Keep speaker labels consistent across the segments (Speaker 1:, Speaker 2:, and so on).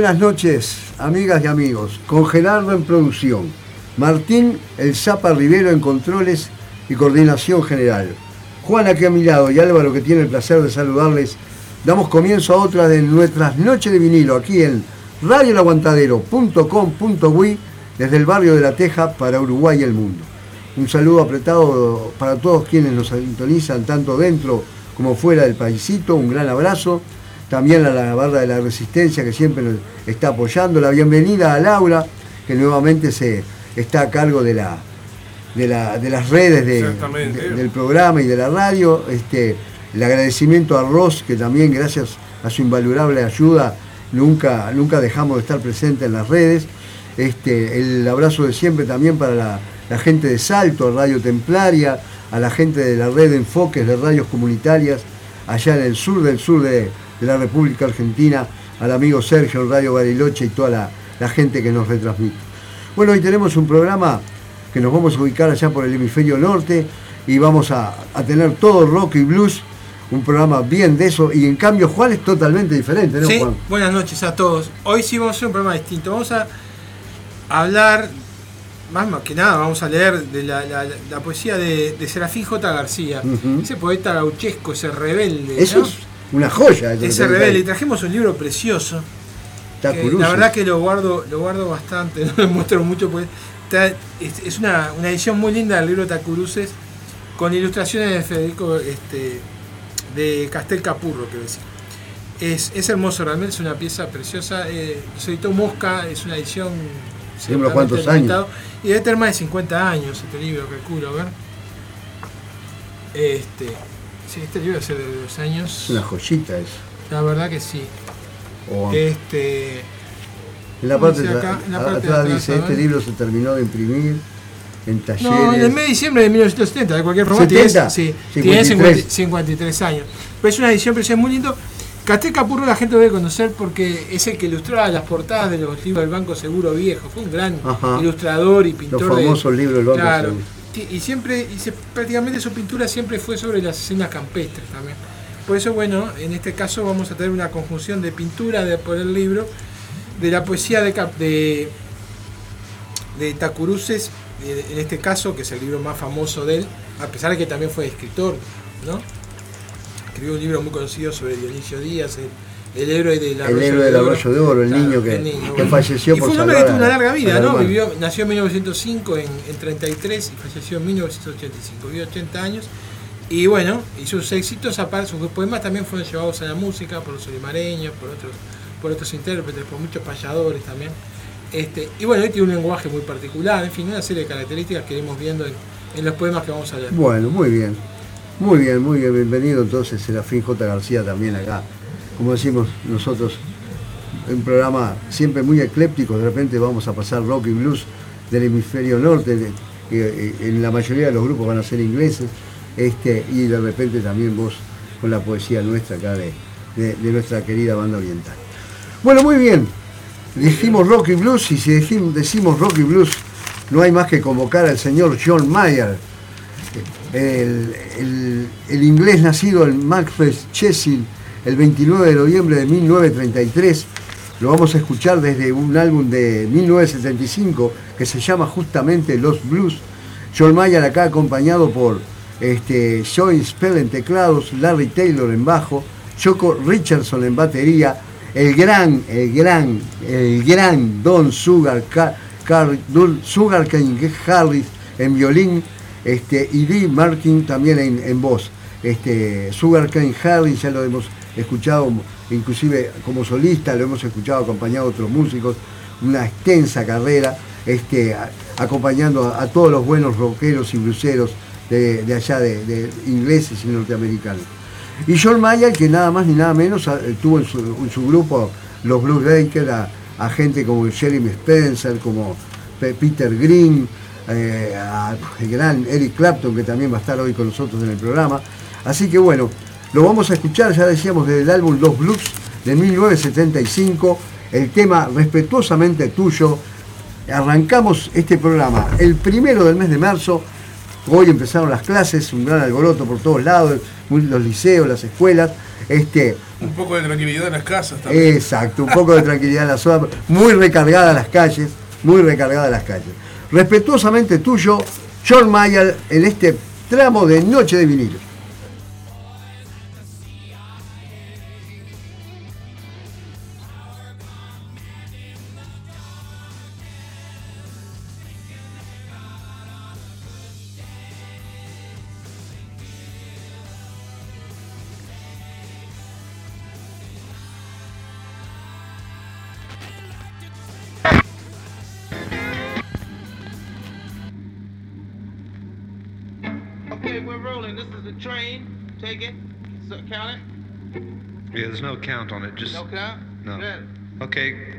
Speaker 1: buenas noches, amigas y amigos. Con Gerardo en producción. Martín El Zapa Rivero en controles y coordinación general. Juan aquí a mi lado y Álvaro que tiene el placer de saludarles. Damos comienzo a otra de nuestras noches de vinilo aquí en radioelaguantadero.com.uy desde el barrio de La Teja para Uruguay y el mundo. Un saludo apretado para todos quienes nos sintonizan tanto dentro como fuera del paisito. Un gran abrazo también a la barra de la resistencia que siempre nos está apoyando. La bienvenida a Laura, que nuevamente se está a cargo de, la, de, las redes del programa y de la radio. Este, el agradecimiento a Ross, que también gracias a su invalorable ayuda nunca, nunca dejamos de estar presente en las redes. Este, el abrazo de siempre también para la, la gente de Salto, Radio Templaria, a la gente de la red de enfoques de radios comunitarias allá en el sur del sur de, de la República Argentina, al amigo Sergio en Radio Bariloche y toda la, gente que nos retransmite. Bueno, hoy tenemos un programa que nos vamos a ubicar allá por el hemisferio norte y vamos a, tener todo rock y blues, un programa bien de eso y en cambio Juan es totalmente diferente,
Speaker 2: ¿no, sí, Buenas noches a todos. Hoy sí vamos a hacer un programa distinto. Vamos a hablar, más, que nada, vamos a leer de la, poesía de, Serafín J. García, ese poeta gauchesco, ese rebelde.
Speaker 1: Eso una joya.
Speaker 2: Ese rebelde. Y trajimos un libro precioso. la verdad que lo guardo, lo guardo bastante, no lo muestro mucho, pues es, una, edición muy linda del libro Tacuruces con ilustraciones de Federico este, de Castel Capurro, quiero decir. Es, es, hermoso, realmente es una pieza preciosa. Eh, se editó Mosca, es una edición.
Speaker 1: ¿Unos cuántos años?
Speaker 2: Y debe tener más de 50 años este libro, calculo, a ver. Este, Sí, este libro hace de dos años.
Speaker 1: Es una joyita eso.
Speaker 2: La verdad que sí. Este.
Speaker 1: En la parte, acá, en la parte atrás, dice, este libro se terminó de imprimir en talleres.
Speaker 2: No, en el mes de diciembre de 1970, de cualquier forma. Tiene, sí, 53. 53 años. Pero es una edición preciosa, muy lindo. Castel Capurro la gente debe conocer porque es el que ilustraba las portadas de los libros del Banco Seguro Viejo. Fue un gran ilustrador y pintor.
Speaker 1: Los famosos libros del Banco claro, Seguro
Speaker 2: y siempre, prácticamente su pintura siempre fue sobre las escenas campestres también. Por eso, bueno, en este caso vamos a tener una conjunción de pintura de, por el libro, de la poesía de, de, de Tacuruces, en este caso, que es el libro más famoso de él, a pesar de que también fue escritor, ¿no? Escribió un libro muy conocido sobre Dionisio Díaz, héroe del
Speaker 1: arroyo, el héroe del arroyo de oro, el niño que, falleció
Speaker 2: y
Speaker 1: fue
Speaker 2: un hombre que tuvo una larga vida, ¿no? Vivió, nació en 1905 en, en, 33 y falleció en 1985. Vivió 80 años. Y bueno, y sus éxitos, aparte, sus poemas también fueron llevados a la música por los olimareños, por otros, por otros intérpretes, por muchos payadores también. Este, y bueno, él tiene un lenguaje muy particular, en fin, una serie de características que iremos viendo en, en los poemas que vamos a leer.
Speaker 1: Bueno, muy bien. Muy bien, muy bien. Bienvenido entonces Serafín J. García también acá como decimos nosotros, un programa siempre muy ecléptico, de repente vamos a pasar rock y blues del hemisferio norte, que en la mayoría de los grupos van a ser ingleses, este, y de repente también vos con la poesía nuestra acá de, nuestra querida banda oriental. Bueno, muy bien, dijimos rock y blues, y si decimos, rock y blues, no hay más que convocar al señor John Mayer, el, inglés nacido en Maxwell Chesil, el 29 de noviembre de 1933. Lo vamos a escuchar desde un álbum de 1975 que se llama justamente Los Blues. John Mayer acá acompañado por este, Joy Spell en teclados, Larry Taylor en bajo, Choco Richardson en batería, el gran, el gran, el gran Don Sugar, Sugar King Harris en violín este, y Dee Martin también en voz. Este, Sugar Cane Hardy ya lo hemos escuchado inclusive como solista, lo hemos escuchado acompañado a otros músicos, una extensa carrera, este, acompañando a, todos los buenos rockeros y bluseros de, allá, de, ingleses y norteamericanos. Y John Mayer, que nada más ni nada menos tuvo en su, grupo los Blues Breakers a, gente como Jeremy Spencer, como Peter Green, eh, el gran Eric Clapton, que también va a estar hoy con nosotros en el programa. Así que bueno, lo vamos a escuchar, ya decíamos, del álbum Los Blues de 1975, el tema Respetuosamente Tuyo. Arrancamos este programa el primero del mes de marzo. Hoy empezaron las clases, un gran alboroto por todos lados, los liceos, las escuelas. Este,
Speaker 2: un poco de tranquilidad en las casas también.
Speaker 1: Exacto, un poco de tranquilidad en la zona, muy recargadas las calles, muy recargadas las calles. Respetuosamente tuyo, John Mayer en este tramo de Noche de Vinilo.
Speaker 3: Take it. So, count it.
Speaker 4: Yeah, there's no count on it. Just
Speaker 3: no count.
Speaker 4: No.
Speaker 3: Good.
Speaker 4: Okay.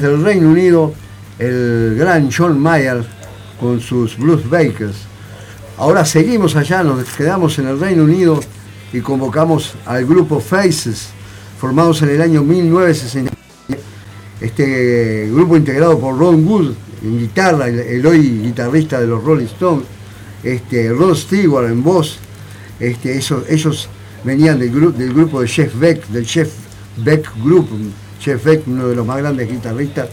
Speaker 1: Desde el Reino Unido el gran John Mayer con sus Blues Bakers. Ahora seguimos allá, nos quedamos en el Reino Unido y convocamos al grupo Faces, formados en el año 1960. Este grupo integrado por Ron Wood en guitarra, el, hoy guitarrista de los Rolling Stones, este, Rod Stewart en voz, este, eso- ellos venían del, del grupo de Jeff Beck, del Jeff Beck Group, Jeff Beck, uno de los más grandes guitarristas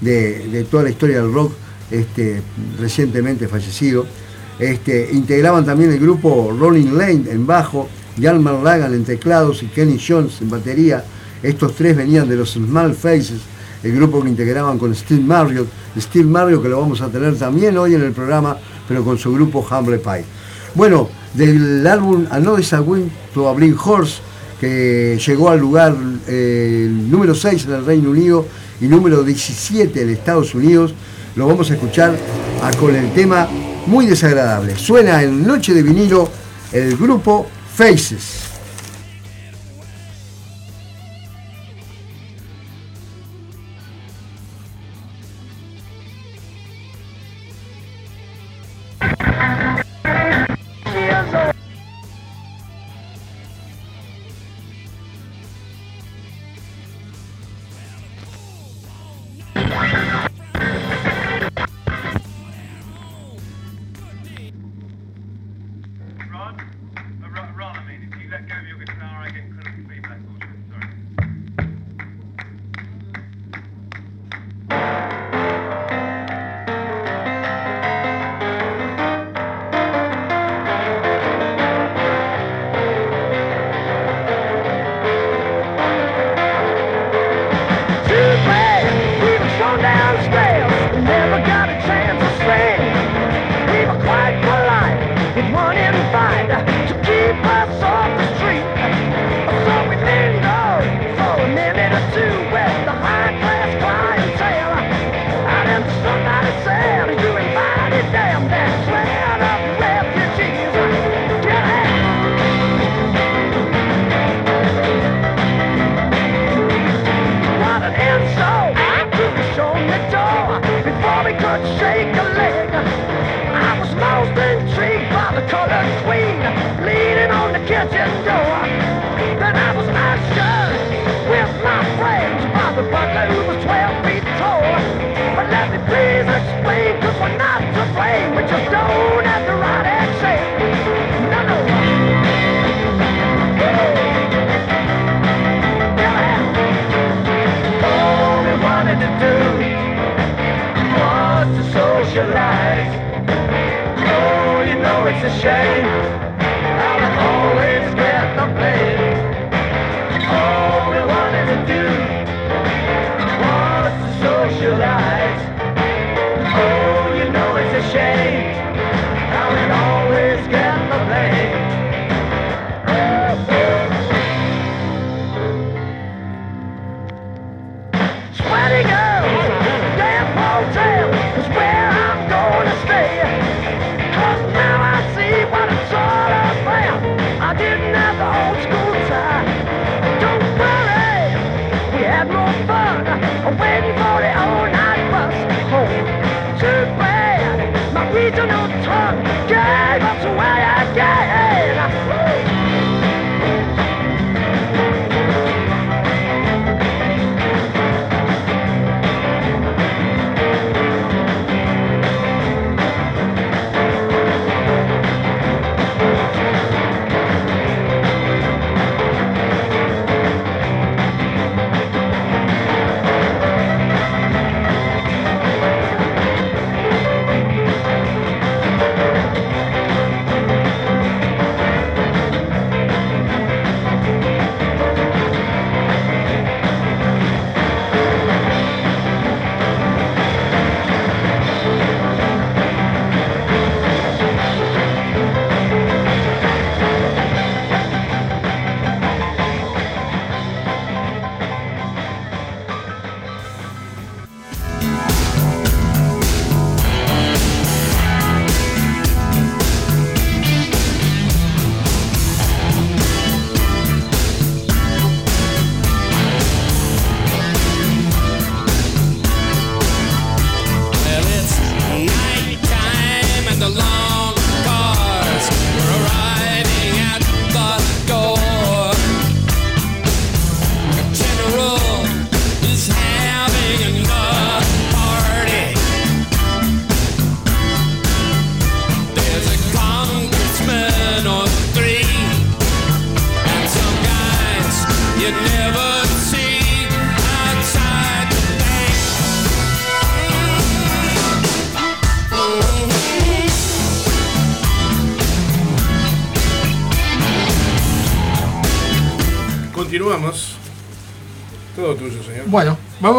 Speaker 1: de, toda la historia del rock, este, recientemente fallecido. Este, integraban también el grupo Rolling Lane en bajo, Jalmar Lagan en teclados y Kenny Jones en batería. Estos tres venían de los Small Faces, el grupo que integraban con Steve Marriott. Steve Marriott que lo vamos a tener también hoy en el programa, pero con su grupo Humble Pie. Bueno, del álbum Another Win to a Blind Horse, que llegó al lugar eh, número 6 en el Reino Unido y número 17 en Estados Unidos, lo vamos a escuchar con el tema muy desagradable. Suena en Noche de Vinilo el grupo Faces.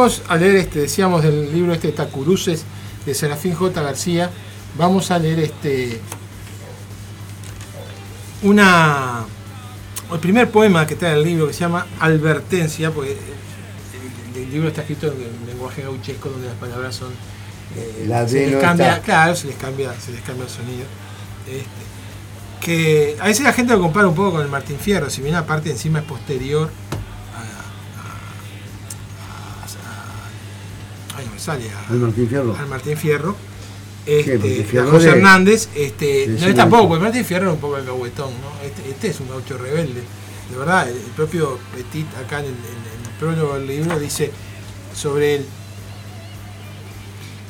Speaker 2: Vamos a leer este, decíamos del libro este Tacuruces de Serafín J. García. Vamos a leer este una el primer poema que está en el libro que se llama Albertencia, porque el, el libro está escrito en el lenguaje gauchesco donde las palabras son eh,
Speaker 1: La
Speaker 2: se les cambia,
Speaker 1: está.
Speaker 2: claro, se les cambia, se les cambia el sonido. Este, que a veces la gente lo compara un poco con el Martín Fierro, si bien aparte encima es posterior a, a- a- ay, no me sale a-
Speaker 1: Al Martín Fierro.
Speaker 2: al Martín Fierro. Este, a José
Speaker 1: de-
Speaker 2: Hernández, este, no es tampoco, porque Martín Fierro era un poco el gauetón, ¿no? Este, este es un gaucho rebelde. De verdad, el, el propio Petit acá en el, en el prólogo del libro dice sobre él.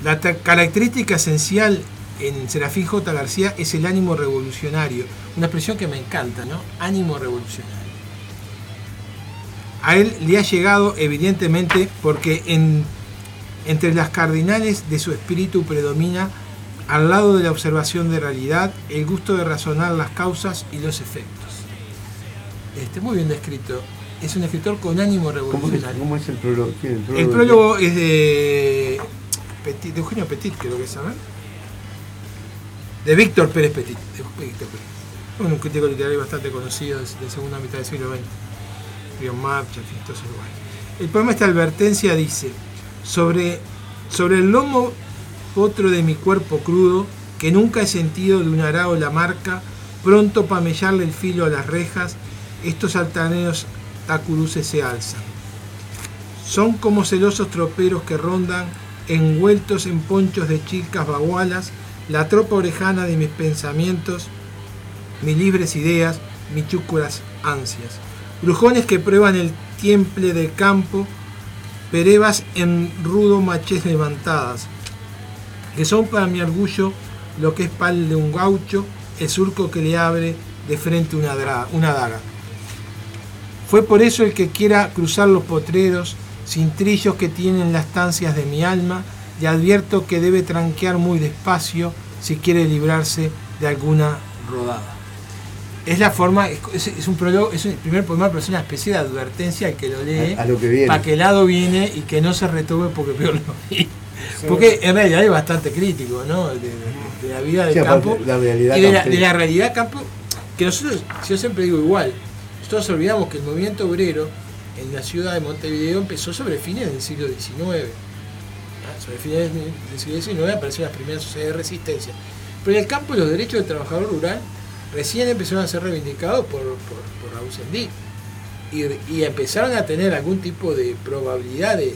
Speaker 2: La característica esencial en Serafín J. García es el ánimo revolucionario. Una expresión que me encanta, ¿no? Ánimo revolucionario. A él le ha llegado evidentemente porque en, entre las cardinales de su espíritu predomina, al lado de la observación de realidad, el gusto de razonar las causas y los efectos. Este, muy bien descrito. Es un escritor con ánimo
Speaker 1: ¿Cómo es,
Speaker 2: revolucionario.
Speaker 1: cómo es el prólogo? ¿Quién es
Speaker 2: El prólogo es de, Petit, de Eugenio Petit, creo que es. De Víctor Pérez Petit. de Víctor Pérez. Un crítico literario bastante conocido de, de segunda mitad del siglo XX. Río fin, todos. El poema esta advertencia dice, sobre, sobre el lomo otro de mi cuerpo crudo, que nunca he sentido de un arao la marca, pronto para mellarle el filo a las rejas, estos altaneros tacuruces se alzan. Son como celosos troperos que rondan, envueltos en ponchos de chicas bagualas, la tropa orejana de mis pensamientos, mis libres ideas, mis chúcuras ansias. Brujones que prueban el tiemple del campo, perevas en rudo machés levantadas, que son para mi orgullo lo que es pal de un gaucho, el surco que le abre de frente una, daga. Fue por eso el que quiera cruzar los potreros, sin trillos que tienen las estancias de mi alma, y advierto que debe tranquear muy despacio si quiere librarse de alguna rodada. Es la forma, es, un prólogo, es el primer poema, pero es una especie de advertencia al que lo lee,
Speaker 1: A- a lo que viene.
Speaker 2: para que el lado viene y que no se retome porque peor lo vi. Porque en realidad es bastante crítico, ¿no? De, de- de la vida del
Speaker 1: Sí,
Speaker 2: campo
Speaker 1: la realidad
Speaker 2: y de la, de la realidad campo, que nosotros, yo siempre digo igual, nosotros olvidamos que el movimiento obrero en la ciudad de Montevideo empezó sobre fines del siglo XIX. ¿ah? Sobre fines del siglo XIX aparecieron las primeras sociedades de resistencia. Pero en el campo los derechos del trabajador rural recién empezaron a ser reivindicados por, por, por Raúl Sendí. Y, y empezaron a tener algún tipo de probabilidad de, de-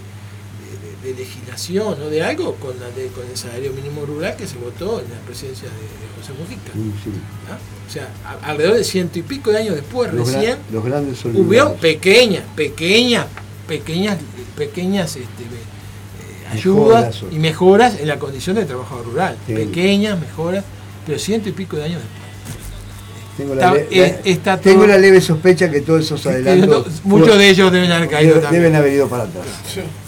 Speaker 2: de legislación o de algo con, la ley- con el salario mínimo rural que se votó en la presidencia de, de José Mujica.
Speaker 1: Sí.
Speaker 2: ¿ah? O sea, a- alrededor de ciento y pico de años después,
Speaker 1: Los,
Speaker 2: recién,
Speaker 1: los grandes
Speaker 2: hubo pequeñas, pequeñas, pequeñas, pequeñas este, eh, ayudas
Speaker 1: Mejoras,
Speaker 2: y mejoras en la condición del trabajador rural.
Speaker 1: Sí.
Speaker 2: Pequeñas mejoras, pero ciento y pico de años después.
Speaker 1: Tengo, la,
Speaker 2: Está-
Speaker 1: le- la-
Speaker 2: está
Speaker 1: tengo
Speaker 2: todo-
Speaker 1: la leve sospecha que todos esos adelantos.
Speaker 2: Muchos de ellos deben haber caído
Speaker 1: deben,
Speaker 2: también.
Speaker 1: deben haber ido para atrás.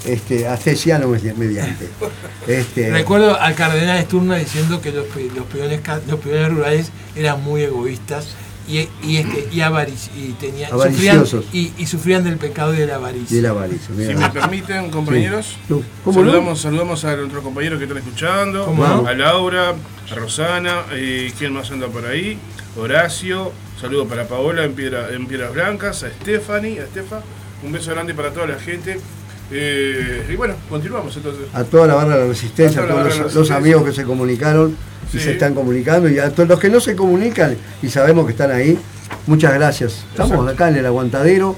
Speaker 1: Este, Astesiano medi- mediante. Este,
Speaker 2: Recuerdo al cardenal Sturna diciendo que los, los, peones, los peones rurales eran muy egoístas y, y, este, y, avarici- y, tenían, sufrían, y, y sufrían del pecado de la avaricia.
Speaker 1: de la avaricia.
Speaker 5: Si me permiten, compañeros,
Speaker 1: No, ¿Cómo no?
Speaker 5: saludamos, saludamos a nuestros compañeros que están escuchando,
Speaker 2: ¿Cómo
Speaker 1: no?
Speaker 5: a Laura, a Rosana, eh, ¿quién más anda por ahí? Horacio, saludo para Paola en, Piedra, en Piedras Blancas, a Stephanie, a Estefa, un beso grande para toda la gente. Eh, y bueno, continuamos entonces.
Speaker 1: a toda la barra de la resistencia,
Speaker 5: A
Speaker 1: todos los, los amigos que se comunicaron y
Speaker 5: Sí.
Speaker 1: se están comunicando, y a todos los que no se comunican y sabemos que están ahí, muchas gracias. Estamos
Speaker 5: Exacto.
Speaker 1: acá en el aguantadero,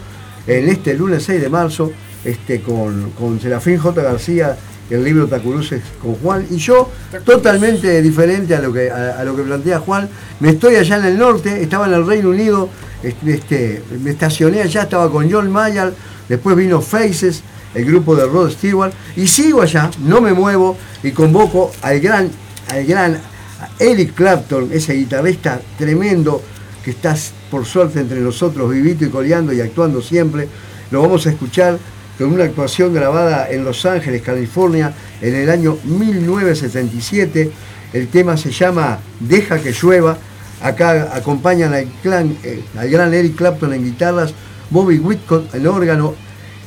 Speaker 1: en este lunes 6 de marzo, este, con, con Serafín J. García, el libro Tacuruces con Juan, y yo, totalmente diferente a lo, que, a, a lo que plantea Juan, me estoy allá en el norte, estaba en el Reino Unido, este, este, me estacioné allá, estaba con John Mayer, después vino Faces, el grupo de Rod Stewart, y sigo allá, no me muevo, y convoco al gran, al gran Eric Clapton, ese guitarrista tremendo que está por suerte entre nosotros, vivito y coleando y actuando siempre. Lo vamos a escuchar con una actuación grabada en Los Ángeles, California, en el año 1977. El tema se llama Deja que llueva. Acá acompañan al, eh, gran Eric Clapton en guitarras, Bobby Whitcott en órgano,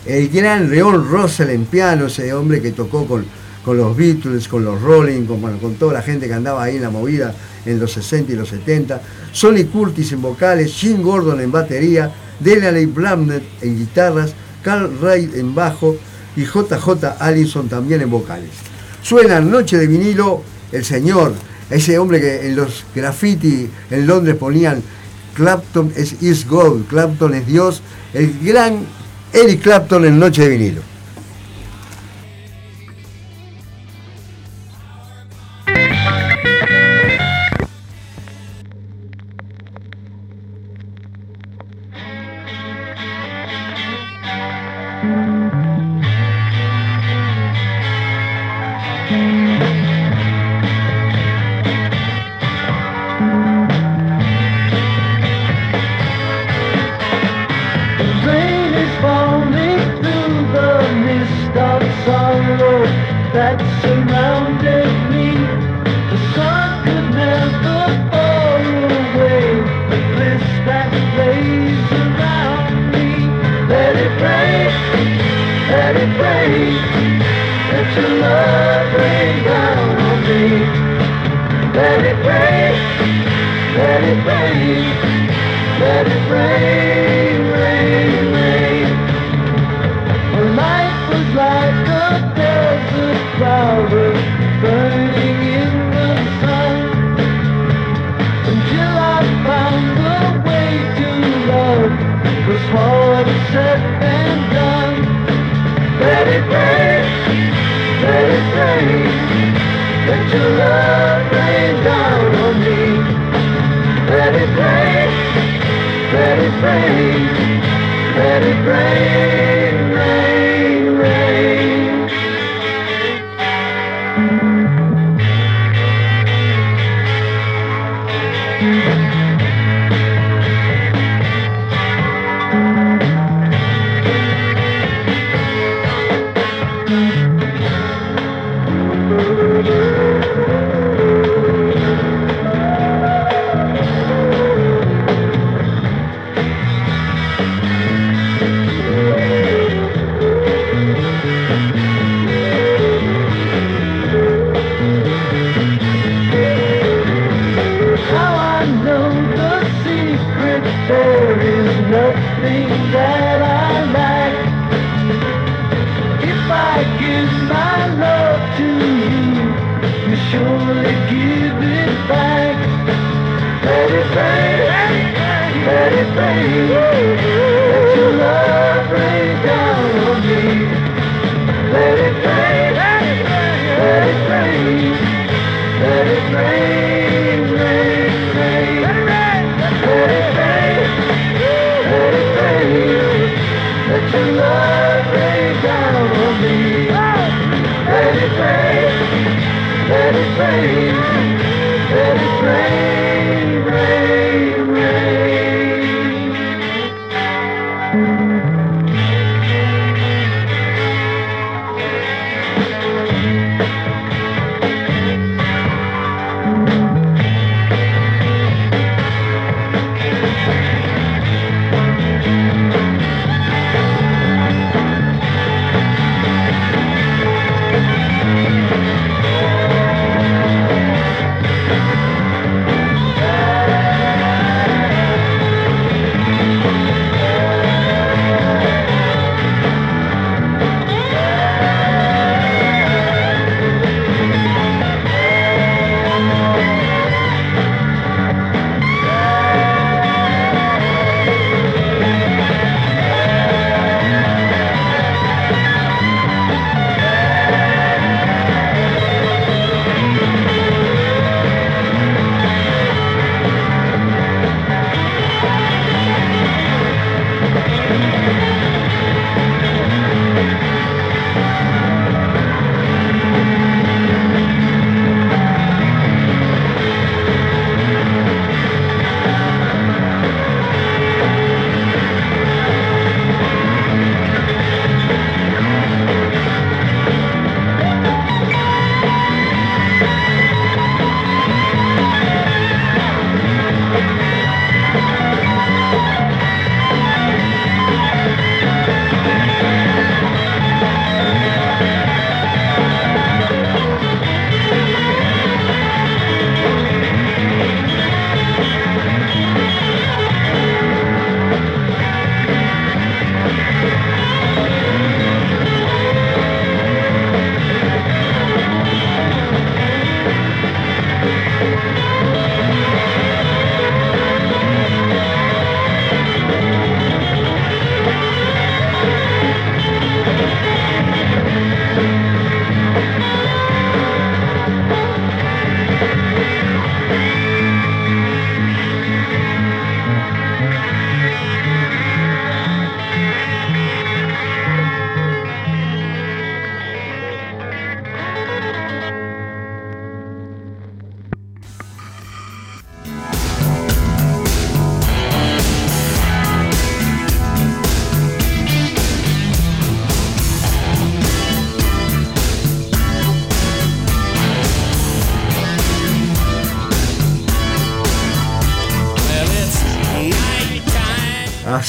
Speaker 1: el gran Leon Russell en piano, ese hombre que tocó con, con los Beatles, con los Rolling, con, con toda la gente que andaba ahí en la movida en los 60 y los 70, Sonny Curtis en vocales, Jim Gordon en batería, Delaney Blamnet en guitarras, Carl Reid en bajo y JJ Allison también en vocales. Suena Noche de vinilo el señor, ese hombre que en los graffiti en Londres ponían Clapton es is God, Clapton es Dios, el gran Eric Clapton en Noche de vinilo.
Speaker 6: Let it rain, let it rain. Let it rain, rain, rain. My life was like a desert flower burning in the sun until I found a way to love was hard said and done. Let it rain, let it rain. Let your love rain, let it rain, Let it rain. Let it rain.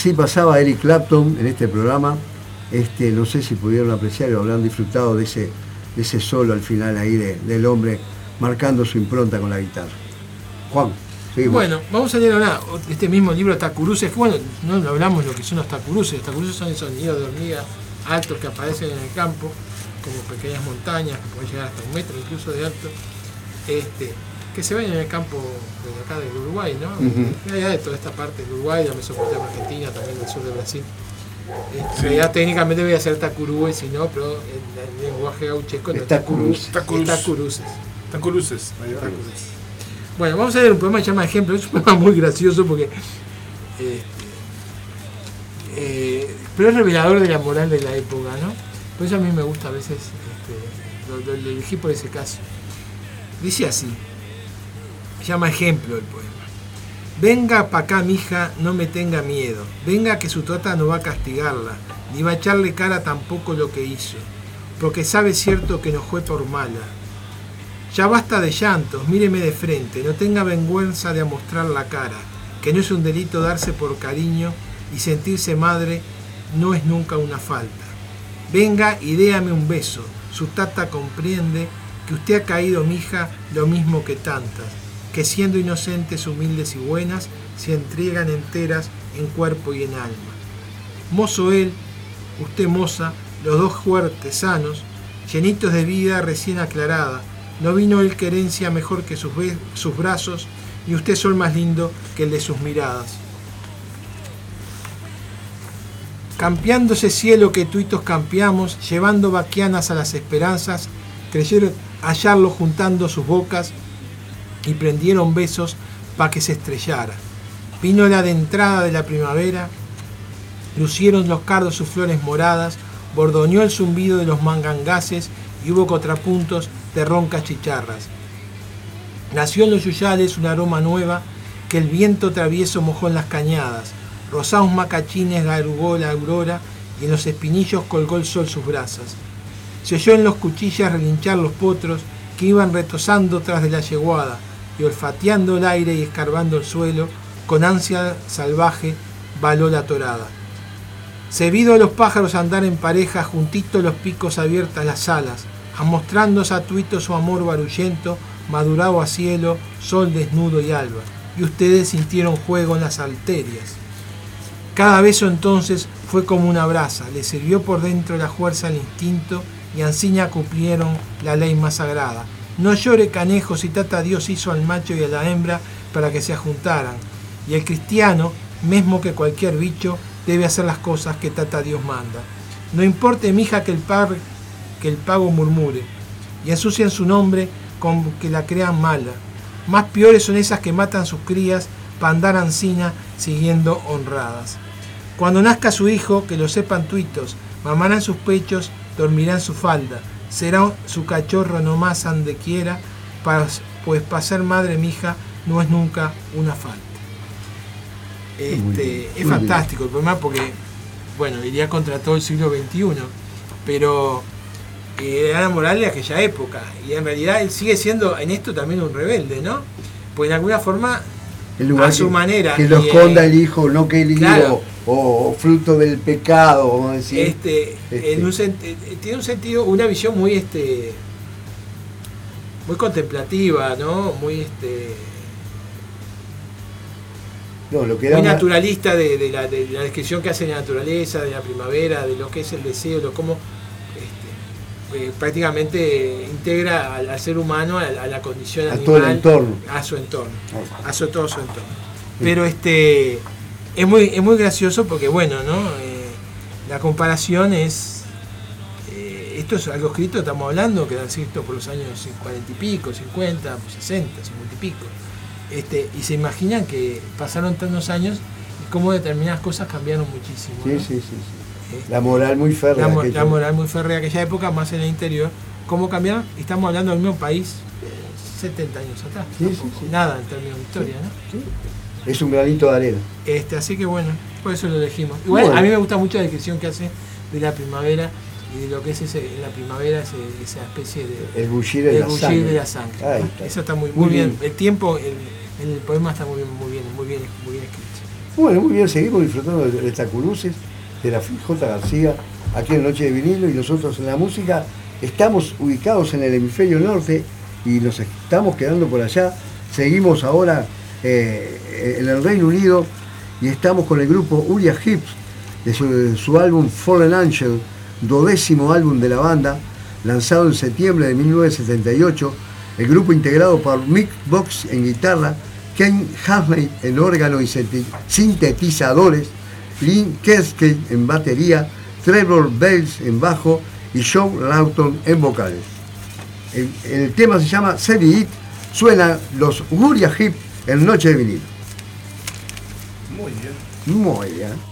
Speaker 1: Así pasaba Eric Clapton en este programa. Este, no sé si pudieron apreciar o habrán disfrutado de ese, de ese solo al final ahí de- del hombre marcando su impronta con la guitarra. Juan, seguimos.
Speaker 2: Bueno, vamos a leer ahora este mismo libro Tacuruces. Bueno, no hablamos lo que son los tacuruces. Los tacuruces son esos nidos de hormigas altos que aparecen en el campo, como pequeñas montañas que pueden llegar hasta un metro incluso de alto, este, que se ven en el campo de acá del Uruguay, ¿no? En realidad de toda esta parte del Uruguay, la Mesopotamia Argentina, también del sur de Brasil. Este, En realidad técnicamente voy a ser tacurúes, si no, pero en el lenguaje gaucheco no
Speaker 1: Es
Speaker 2: es tacurús,
Speaker 5: tacurús.
Speaker 2: es tacuruces.
Speaker 5: Va.
Speaker 2: Bueno, vamos a ver un poema que se llama Ejemplo. Es un poema muy gracioso porque. este, eh, pero es revelador de la moral de la época, ¿no? Por eso a mí me gusta a veces. este, lo, lo- lo elegí por ese caso. Dice así: llama Ejemplo el poema. Venga pa' acá, mija, no me tenga miedo. Venga que su tota no va a castigarla, ni va a echarle cara tampoco lo que hizo. Porque sabe cierto que no fue por mala. Ya basta de llantos, míreme de frente, no tenga vergüenza de mostrar la cara, que no es un delito darse por cariño y sentirse madre no es nunca una falta. Venga y déame un beso, su tata comprende que usted ha caído, mija, lo mismo que tantas, que siendo inocentes, humildes y buenas, se entregan enteras en cuerpo y en alma. Mozo él, usted moza, los dos fuertes, sanos, llenitos de vida recién aclarada, no vino el querencia mejor que sus, brazos, y usted sol más lindo que el de sus miradas. Campeándose cielo que tuitos campeamos, llevando vaquianas a las esperanzas, creyeron hallarlo juntando sus bocas y prendieron besos pa' que se estrellara. Vino la de entrada de la primavera, lucieron los cardos sus flores moradas, bordoneó el zumbido de los mangangases y hubo contrapuntos de roncas chicharras. Nació en los yuyales un aroma nueva que el viento travieso mojó en las cañadas. Rosados macachines garugó la aurora y en los espinillos colgó el sol sus brasas. Se oyó en los cuchillas relinchar los potros que iban retosando tras de la yeguada y olfateando el aire y escarbando el suelo, con ansia salvaje baló la torada. Se vido a los pájaros andar en pareja, juntitos los picos abiertas las alas, amostrando satuito su amor barullento, madurado a cielo, sol desnudo y alba, y ustedes sintieron juego en las alterias. Cada beso entonces fue como una brasa, le sirvió por dentro la fuerza al instinto, y Anciña cumplieron la ley más sagrada. No llore canejo si tata Dios hizo al macho y a la hembra para que se ajuntaran, y el cristiano, mismo que cualquier bicho, debe hacer las cosas que tata Dios manda. No importe, mija, que el, par, que el pago murmure, y ensucian su nombre con que la crean mala. Más peores son esas que matan sus crías para andar siguiendo honradas. Cuando nazca su hijo, que lo sepan tuitos, mamará en sus pechos, dormirá en su falda, será su cachorro nomás ande quiera, pues para ser madre mija no es nunca una falta.
Speaker 1: Muy
Speaker 2: Este, es fantástico el poema porque, bueno, iría contra todo el siglo XXI, pero eh, era moral de aquella época. Y en realidad él sigue siendo en esto también un rebelde, ¿no? Pues de alguna forma,
Speaker 1: Lugar
Speaker 2: a su
Speaker 1: que,
Speaker 2: manera.
Speaker 1: Que lo
Speaker 2: eh,
Speaker 1: esconda el hijo, no que el hijo, o, o fruto del pecado, vamos a decir.
Speaker 2: este,
Speaker 1: Este.
Speaker 2: en un sent- eh, tiene un sentido, una visión muy este muy contemplativa, ¿no? Muy este
Speaker 1: no, lo que da
Speaker 2: muy naturalista de, de la, de la descripción que hace de la naturaleza, de la primavera, de lo que es el deseo, de cómo eh, prácticamente integra al, al ser humano a, la- a la condición
Speaker 1: A
Speaker 2: animal,
Speaker 1: todo el entorno.
Speaker 2: a su entorno, a su, todo su entorno. Pero este es muy, es muy gracioso porque bueno, ¿no? Eh, la comparación es eh, esto es algo escrito, estamos hablando, que era escrito por los años 40 y pico, 50, 60, 50 y pico. Este, y se imaginan que pasaron tantos años y cómo determinadas cosas cambiaron muchísimo.
Speaker 1: Sí,
Speaker 2: ¿no?
Speaker 1: sí, sí, sí. La moral muy férrea.
Speaker 2: la, moral muy férrea de aquella época, más en el interior. ¿Cómo cambiaron? Y Estamos hablando del mismo país eh, 70 años atrás.
Speaker 1: Sí, sí,
Speaker 2: tampoco,
Speaker 1: sí.
Speaker 2: Nada en términos de historia, ¿no?
Speaker 1: Sí. Es un granito de arena.
Speaker 2: Este, así que bueno, por eso lo elegimos. Igual
Speaker 1: Bueno.
Speaker 2: a mí me gusta mucho la descripción que hace de la primavera y de lo que es ese, la primavera, ese- esa especie de,
Speaker 1: El bullir de
Speaker 2: el
Speaker 1: la
Speaker 2: bullir
Speaker 1: sangre.
Speaker 2: de la sangre.
Speaker 1: Está.
Speaker 2: Eso está muy,
Speaker 1: Muy
Speaker 2: muy bien.
Speaker 1: bien.
Speaker 2: El tiempo, el, el poema está muy bien, muy bien, muy bien, muy bien escrito.
Speaker 1: Bueno, muy bien, seguimos disfrutando de, de Tacuruces, de la J. García, aquí en Noche de Vinilo, y nosotros en la música estamos ubicados en el hemisferio norte y nos estamos quedando por allá. Seguimos ahora eh, en el Reino Unido y estamos con el grupo Uriah Hips, de su, álbum Fallen Angel, dodécimo álbum de la banda, lanzado en septiembre de 1978. El grupo integrado por Mick Box en guitarra, Ken Hasmey en órgano y sinte- sintetizadores, Lynn Keskey en batería, Trevor Bells en bajo y Joe Lawton en vocales. El, el tema se llama Save It, suena los Uriah Heep en Noche de Vinilo.
Speaker 5: Muy bien.
Speaker 1: Muy bien.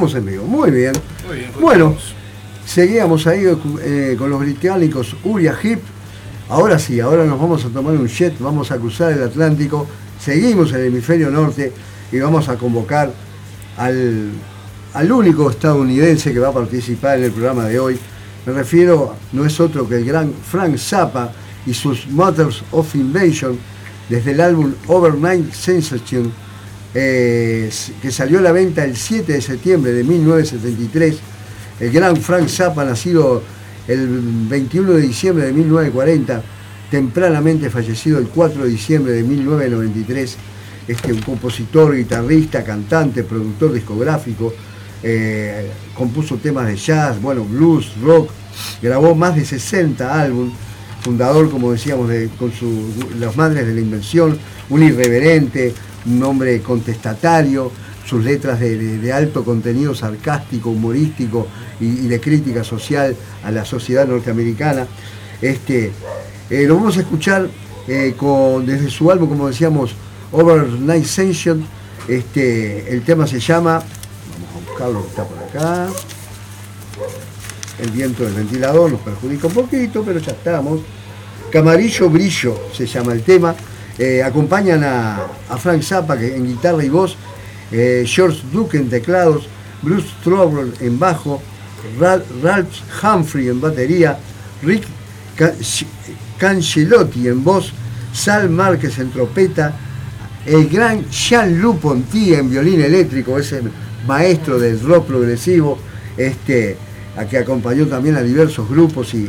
Speaker 5: Estamos en vivo,
Speaker 1: muy bien.
Speaker 5: Muy bien.
Speaker 1: Bueno, seguíamos ahí eh, con los británicos Uriah Heep. Ahora sí, ahora nos vamos a tomar un jet, vamos a cruzar el Atlántico, seguimos en el hemisferio norte y vamos a convocar al, al único estadounidense que va a participar en el programa de hoy. Me refiero, no es otro que el gran Frank Zappa y sus Mothers of Invasion desde el álbum Overnight Sensation que salió a la venta el 7 de septiembre de 1973. El gran Frank Zappa, nacido el 21 de diciembre de 1940, tempranamente fallecido el 4 de diciembre de 1993, este, un compositor, guitarrista, cantante, productor discográfico, eh, compuso temas de jazz, bueno, blues, rock, grabó más de 60 álbumes, fundador, como decíamos, de, con su, Las Madres de la Invención, un irreverente, un hombre contestatario, sus letras de, alto contenido sarcástico, humorístico y, y de crítica social a la sociedad norteamericana. Este, eh, lo vamos a escuchar eh, con, desde su álbum, como decíamos, Overnight Sensation. Este, el tema se llama, vamos a buscarlo que está por acá. El viento del ventilador nos perjudica un poquito, pero ya estamos. Camarillo Brillo se llama el tema. Eh, acompañan a, a Frank Zappa en guitarra y voz, eh, George Duke en teclados, Bruce Trouble en bajo, Ra- Ralph Humphrey en batería, Rick Ca- Cancelotti en voz, Sal Márquez en trompeta, el gran Jean-Luc Ponty en violín eléctrico, ese maestro del rock progresivo, este, a que acompañó también a diversos grupos y,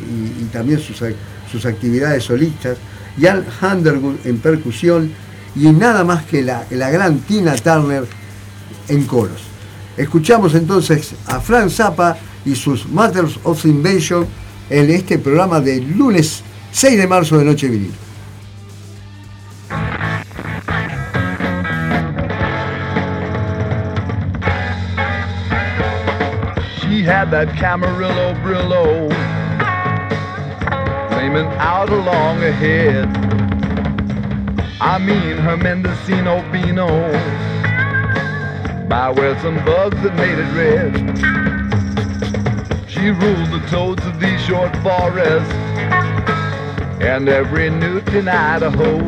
Speaker 1: también sus, sus actividades solistas, Jan Underwood en percusión y nada más que la, la gran Tina Turner en coros. Escuchamos entonces a Frank Zappa y sus Matters of Invasion en este programa de lunes 6 de marzo de Noche Vinil.
Speaker 7: Had that Camarillo Brillo. Flaming out along ahead. I mean her Mendocino Beano. By where some bugs had made it red. She ruled the toads of these short forests. And every newt in Idaho.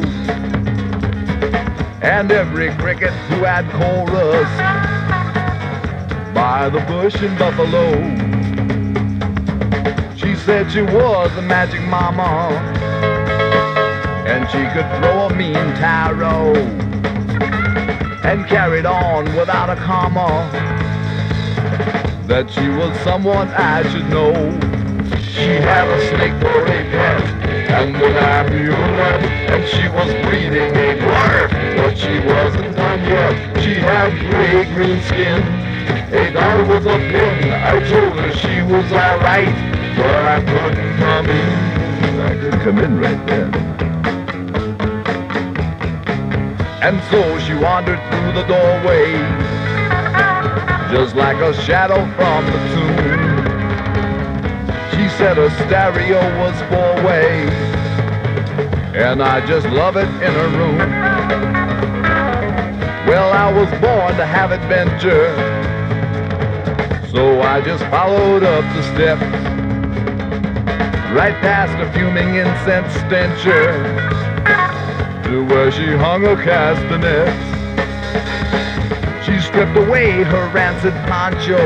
Speaker 7: And every cricket who had chorus by the bush in Buffalo. She said she was a magic mama, and she could throw a mean tarot, and carried on without a comma. That she was someone I should know. She had a snake for a pet, and an amulet, and she was breeding a dwarf, but she wasn't done yet. She had gray green skin. A dollar was a pin. I told her she was alright, but I couldn't come in. I could come in right then. And so she wandered through the doorway, just like a shadow from the tomb. She said her stereo was four-way, and I just love it in her room. Well, I was born to have adventure. So I just followed up the steps, right past a fuming incense stencher, to where she hung her castanets. She stripped away her rancid poncho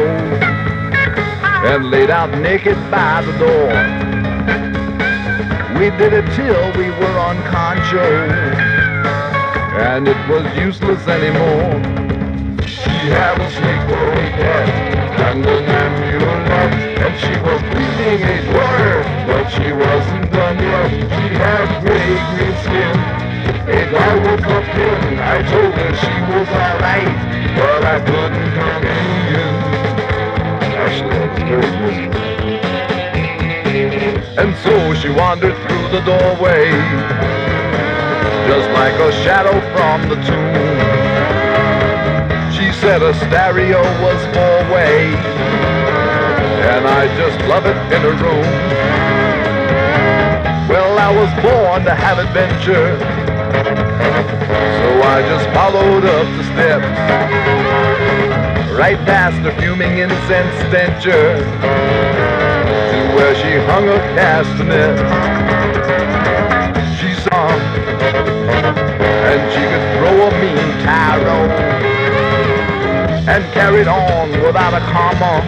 Speaker 7: and laid out naked by the door. We did it till we were on concho, and it was useless anymore. She had a snake for a pet and an amulet, and she was bleeding a dwarf, but she wasn't done yet. She had gray green skin, a dog with a pin. I told her she was alright, but I couldn't come in. Actually, I was. And so she wandered through the doorway, just like a shadow from the tomb. Said a stereo was four-way, and I just love it in a room. Well, I was born to have adventure, so I just followed up the steps. right past the fuming incense stencher to where she hung her castanet. She saw and she could throw a mean tarot and carried on without a comma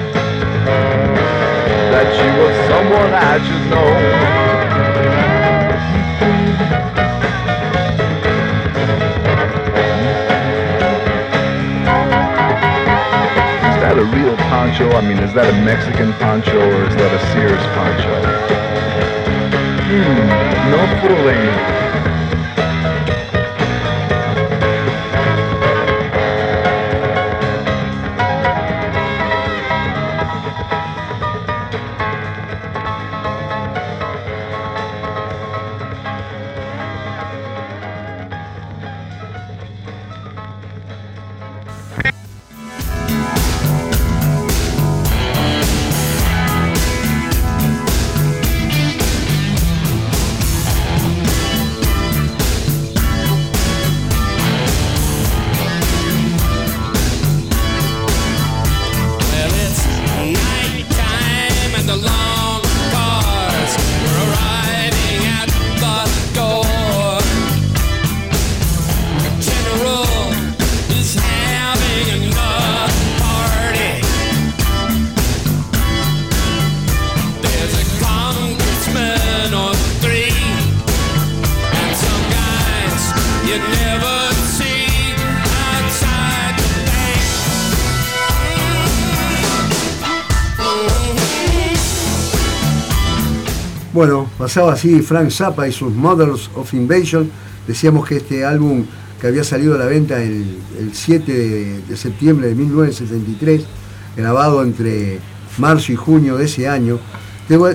Speaker 7: that she was someone I should know. Is that a real poncho? I mean, is that a Mexican poncho or is that a Sears poncho? Hmm, no fooling.
Speaker 1: Pasaba así Frank Zappa y sus Mothers of Invasion. Decíamos que este álbum que había salido a la venta el, el 7 de, septiembre de 1973, grabado entre marzo y junio de ese año,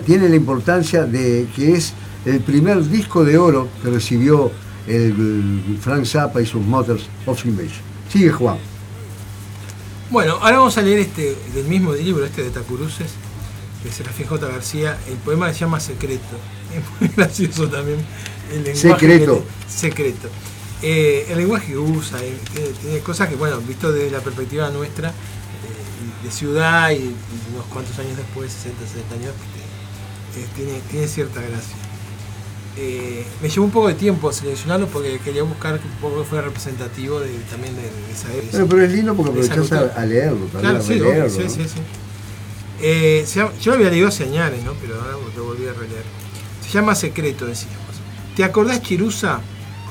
Speaker 1: tiene la importancia de que es el primer disco de oro que recibió el Frank Zappa y sus Mothers of Invasion. Sigue Juan.
Speaker 2: Bueno, ahora vamos a leer este del mismo libro, este de Tacuruces, de Serafín J. García. El poema se llama Secreto. Es muy gracioso también el lenguaje.
Speaker 1: Secreto.
Speaker 2: que- secreto. Eh, el lenguaje que usa, eh, tiene, cosas que, bueno, visto desde la perspectiva nuestra, eh, de ciudad y, y unos cuantos años después, 60, 70 años, este, tiene, tiene cierta gracia. Eh, me llevó un poco de tiempo seleccionarlo porque quería buscar que un poco que fuera representativo de, también de, de esa época.
Speaker 1: Bueno, pero es lindo porque aprovechás a, a leerlo, también
Speaker 2: Claro,
Speaker 1: a
Speaker 2: sí, sí,
Speaker 1: ¿no?
Speaker 2: sí, sí. Eh, yo lo había leído hace ¿no? Pero ahora lo volví a releer. Se llama Secreto, decíamos. ¿Te acordás, Chirusa?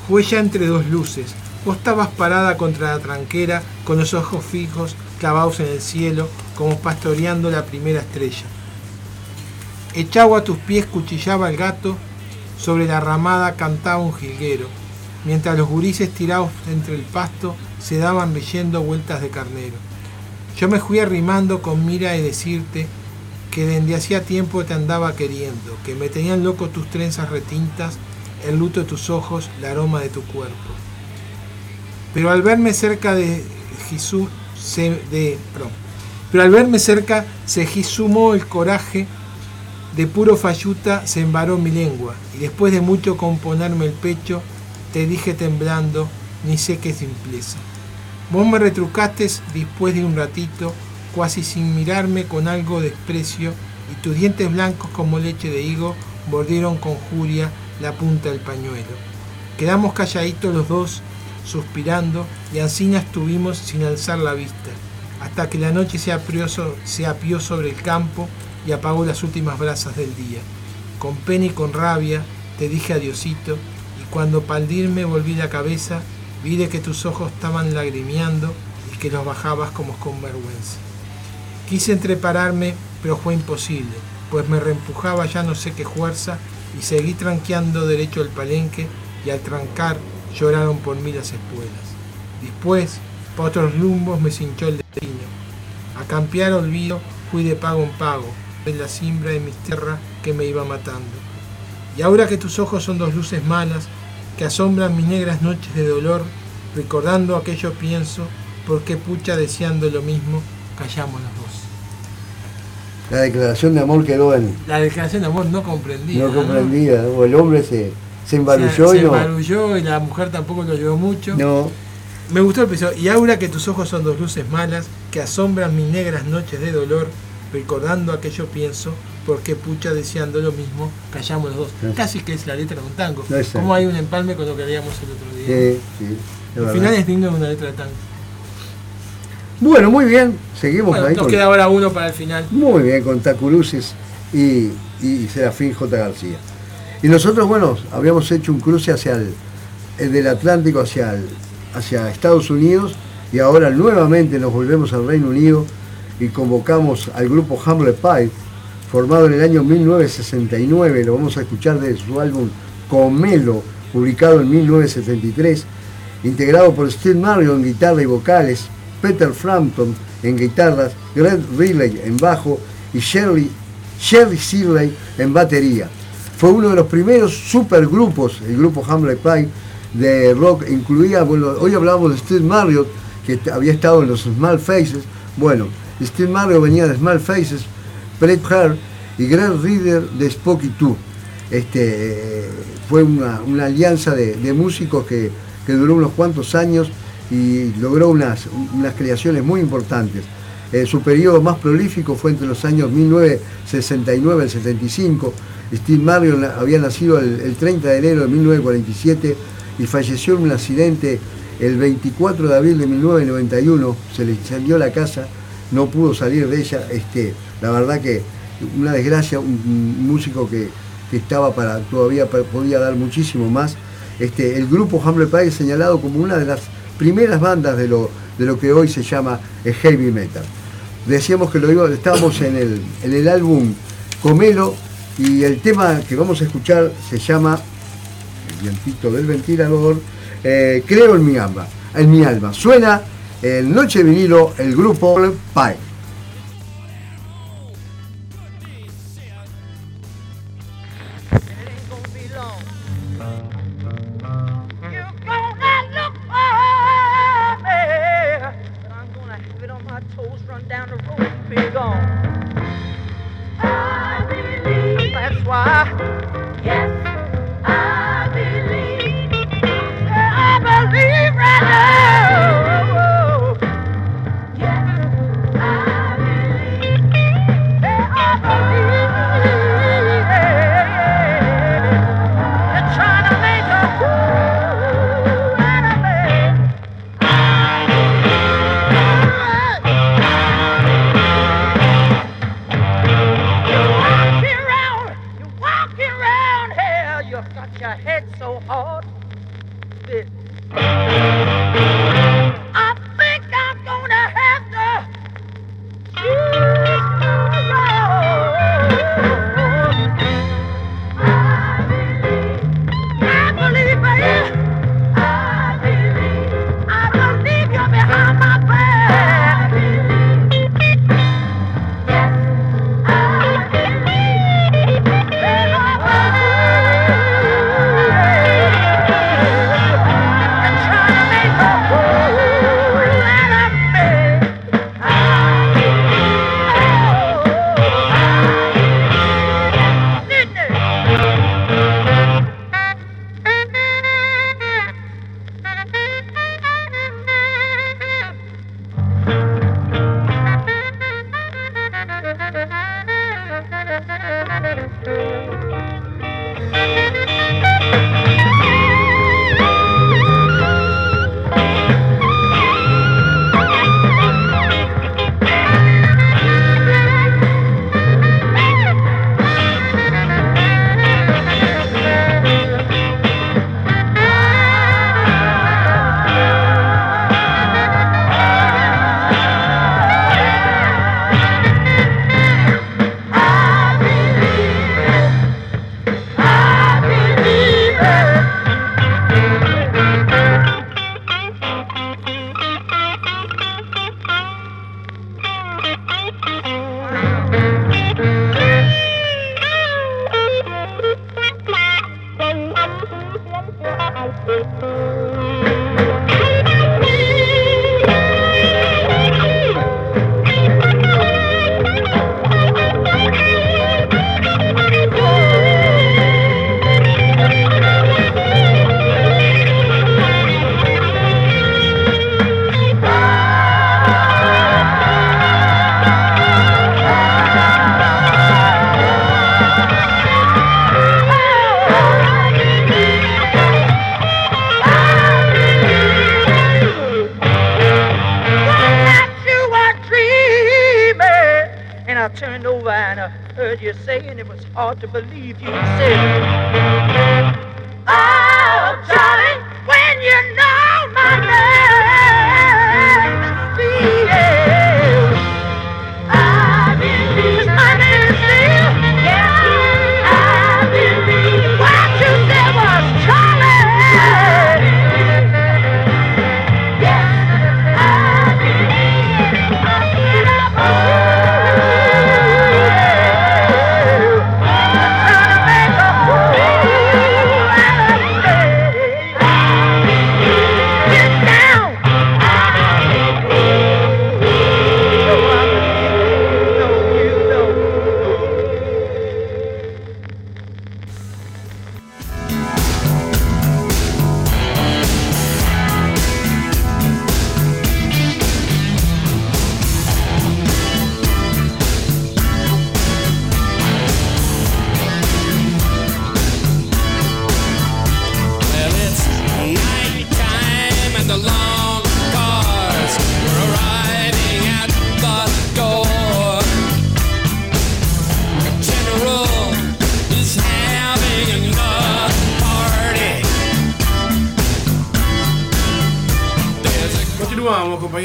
Speaker 2: Fue ya entre dos luces. Vos estabas parada contra la tranquera, con los ojos fijos, clavados en el cielo, como pastoreando la primera estrella. Echado a tus pies cuchillaba el gato, sobre la ramada cantaba un jilguero, mientras los gurises tirados entre el pasto se daban leyendo vueltas de carnero. Yo me fui arrimando con mira de decirte que desde hacía tiempo te andaba queriendo, que me tenían loco tus trenzas retintas, el luto de tus ojos, el aroma de tu cuerpo. Pero al verme cerca de Jesús, se, de, pero al verme cerca se gisumó el coraje, de puro falluta se embaró mi lengua, y después de mucho componerme el pecho, te dije temblando, ni sé qué simpleza. Vos me retrucaste después de un ratito, cuasi sin mirarme con algo de desprecio, y tus dientes blancos como leche de higo mordieron con furia la punta del pañuelo. Quedamos calladitos los dos, suspirando, y ansí estuvimos sin alzar la vista, hasta que la noche se apió, se apió sobre el campo y apagó las últimas brasas del día. Con pena y con rabia te dije adiosito, y cuando paldirme volví la cabeza, vi de que tus ojos estaban lagrimeando y que los bajabas como con vergüenza. Quise entrepararme, pero fue imposible, pues me reempujaba ya no sé qué fuerza y seguí tranqueando derecho al palenque y al trancar lloraron por mí las espuelas. Después, para otros lumbos me cinchó el destino. A campear olvido fui de pago en pago, en la siembra de mis tierras que me iba matando. Y ahora que tus ojos son dos luces malas, que asombran mis negras noches de dolor, recordando aquello pienso, porque pucha deseando lo mismo, callamos los dos.
Speaker 1: La declaración de amor quedó en,
Speaker 2: La declaración de amor no comprendida.
Speaker 1: no comprendida, ¿no? o el hombre se, se embarulló
Speaker 2: se,
Speaker 1: y
Speaker 2: se
Speaker 1: no.
Speaker 2: embarulló y la mujer tampoco lo ayudó mucho.
Speaker 1: No,
Speaker 2: Me gustó el episodio. Y Aura, que tus ojos son dos luces malas que asombran mis negras noches de dolor, recordando aquello pienso, porque pucha deseando lo mismo, callamos los dos.
Speaker 1: Sí.
Speaker 2: Casi que es la letra de un tango.
Speaker 1: Exacto.
Speaker 2: Como hay un empalme con lo que leíamos el otro día.
Speaker 1: Sí, sí, verdad.
Speaker 2: final es digno de una letra de tango.
Speaker 1: Bueno, muy bien. Seguimos
Speaker 2: Bueno,
Speaker 1: ahí
Speaker 2: nos
Speaker 1: con-
Speaker 2: queda ahora uno para el final.
Speaker 1: Muy bien, con Tacuruces y, y Serafín J. García. Y nosotros, bueno, habíamos hecho un cruce hacia el, el del Atlántico, hacia, el- hacia Estados Unidos, y ahora nuevamente nos volvemos al Reino Unido y convocamos al grupo Hamlet Pie, formado en el año 1969, lo vamos a escuchar de su álbum Comelo, publicado en 1973, integrado por Steve Mario en guitarra y vocales, Peter Frampton en guitarras, Greg Riley en bajo y Sherry, Sherry Searley en batería. Fue uno de los primeros supergrupos, el grupo Hamlet Pie, de rock, incluía, bueno, hoy hablábamos de Steve Marriott, que había estado en los Small Faces, bueno, Steve Marriott venía de Small Faces, Brett Hart y Greg Reader de Spooky 2. Este, fue una, una alianza de, de músicos que, que duró unos cuantos años y logró unas, unas creaciones muy importantes. Eh, su periodo más prolífico fue entre los años 1969 y 75. Steve Marriott na- había nacido el, el 30 de enero de 1947 y falleció en un accidente el 24 de abril de 1991. Se le incendió la casa, no pudo salir de ella. Este, la verdad que una desgracia, un, músico que, que estaba para, todavía podía dar muchísimo más. Este, el grupo Hamlet Pie es señalado como una de las primeras bandas de lo, de lo que hoy se llama el heavy metal. Decíamos que lo iba- estábamos en el, en el álbum Comelo y el tema que vamos a escuchar se llama El vientito del ventilador, eh, Creo en mi alma, en mi alma. Suena el Noche de vinilo, el grupo Pie.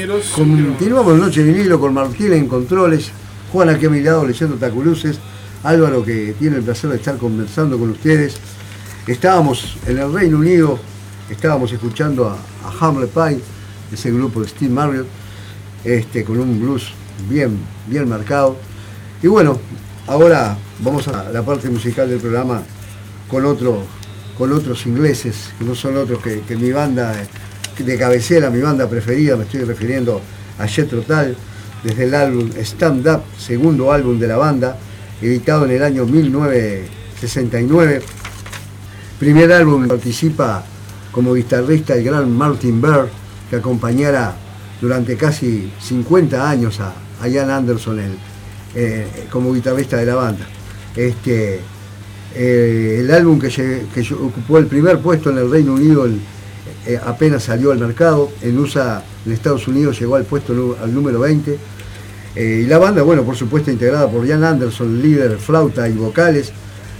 Speaker 5: Continuamos.
Speaker 1: Continuamos Noche Vinilo con Martín en controles, Juan aquí a mi lado leyendo Taculuces, Álvaro que tiene el placer de estar conversando con ustedes. Estábamos en el Reino Unido, estábamos escuchando a, a Hamlet Pie, ese grupo de Steve Marriott, este, con un blues bien, bien marcado. Y bueno, ahora vamos a la parte musical del programa con, otro, con otros ingleses, que no son otros que, que mi banda de cabecera, mi banda preferida, me estoy refiriendo a Jethro Tull, desde el álbum Stand Up, segundo álbum de la banda, editado en el año 1969. Primer álbum participa como guitarrista el gran Martin Bird, que acompañara durante casi 50 años a, a Ian Anderson eh, como guitarrista de la banda. Este, eh, el álbum que, que ocupó el primer puesto en el Reino Unido eh, apenas salió al mercado, en USA, en Estados Unidos llegó al puesto al número 20. Eh, y la banda, bueno, por supuesto integrada por Ian Anderson, líder, flauta y vocales,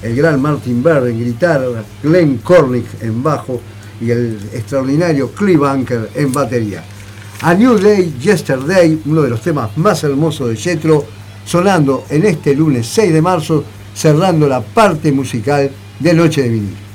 Speaker 1: el gran Martin Bird en guitarra, Glenn Cornick en bajo y el extraordinario Cliff Bunker en batería. A New Day, Yesterday, uno de los temas más hermosos de Jethro, sonando en este lunes 6 de marzo, cerrando la parte musical de Noche de Vinil.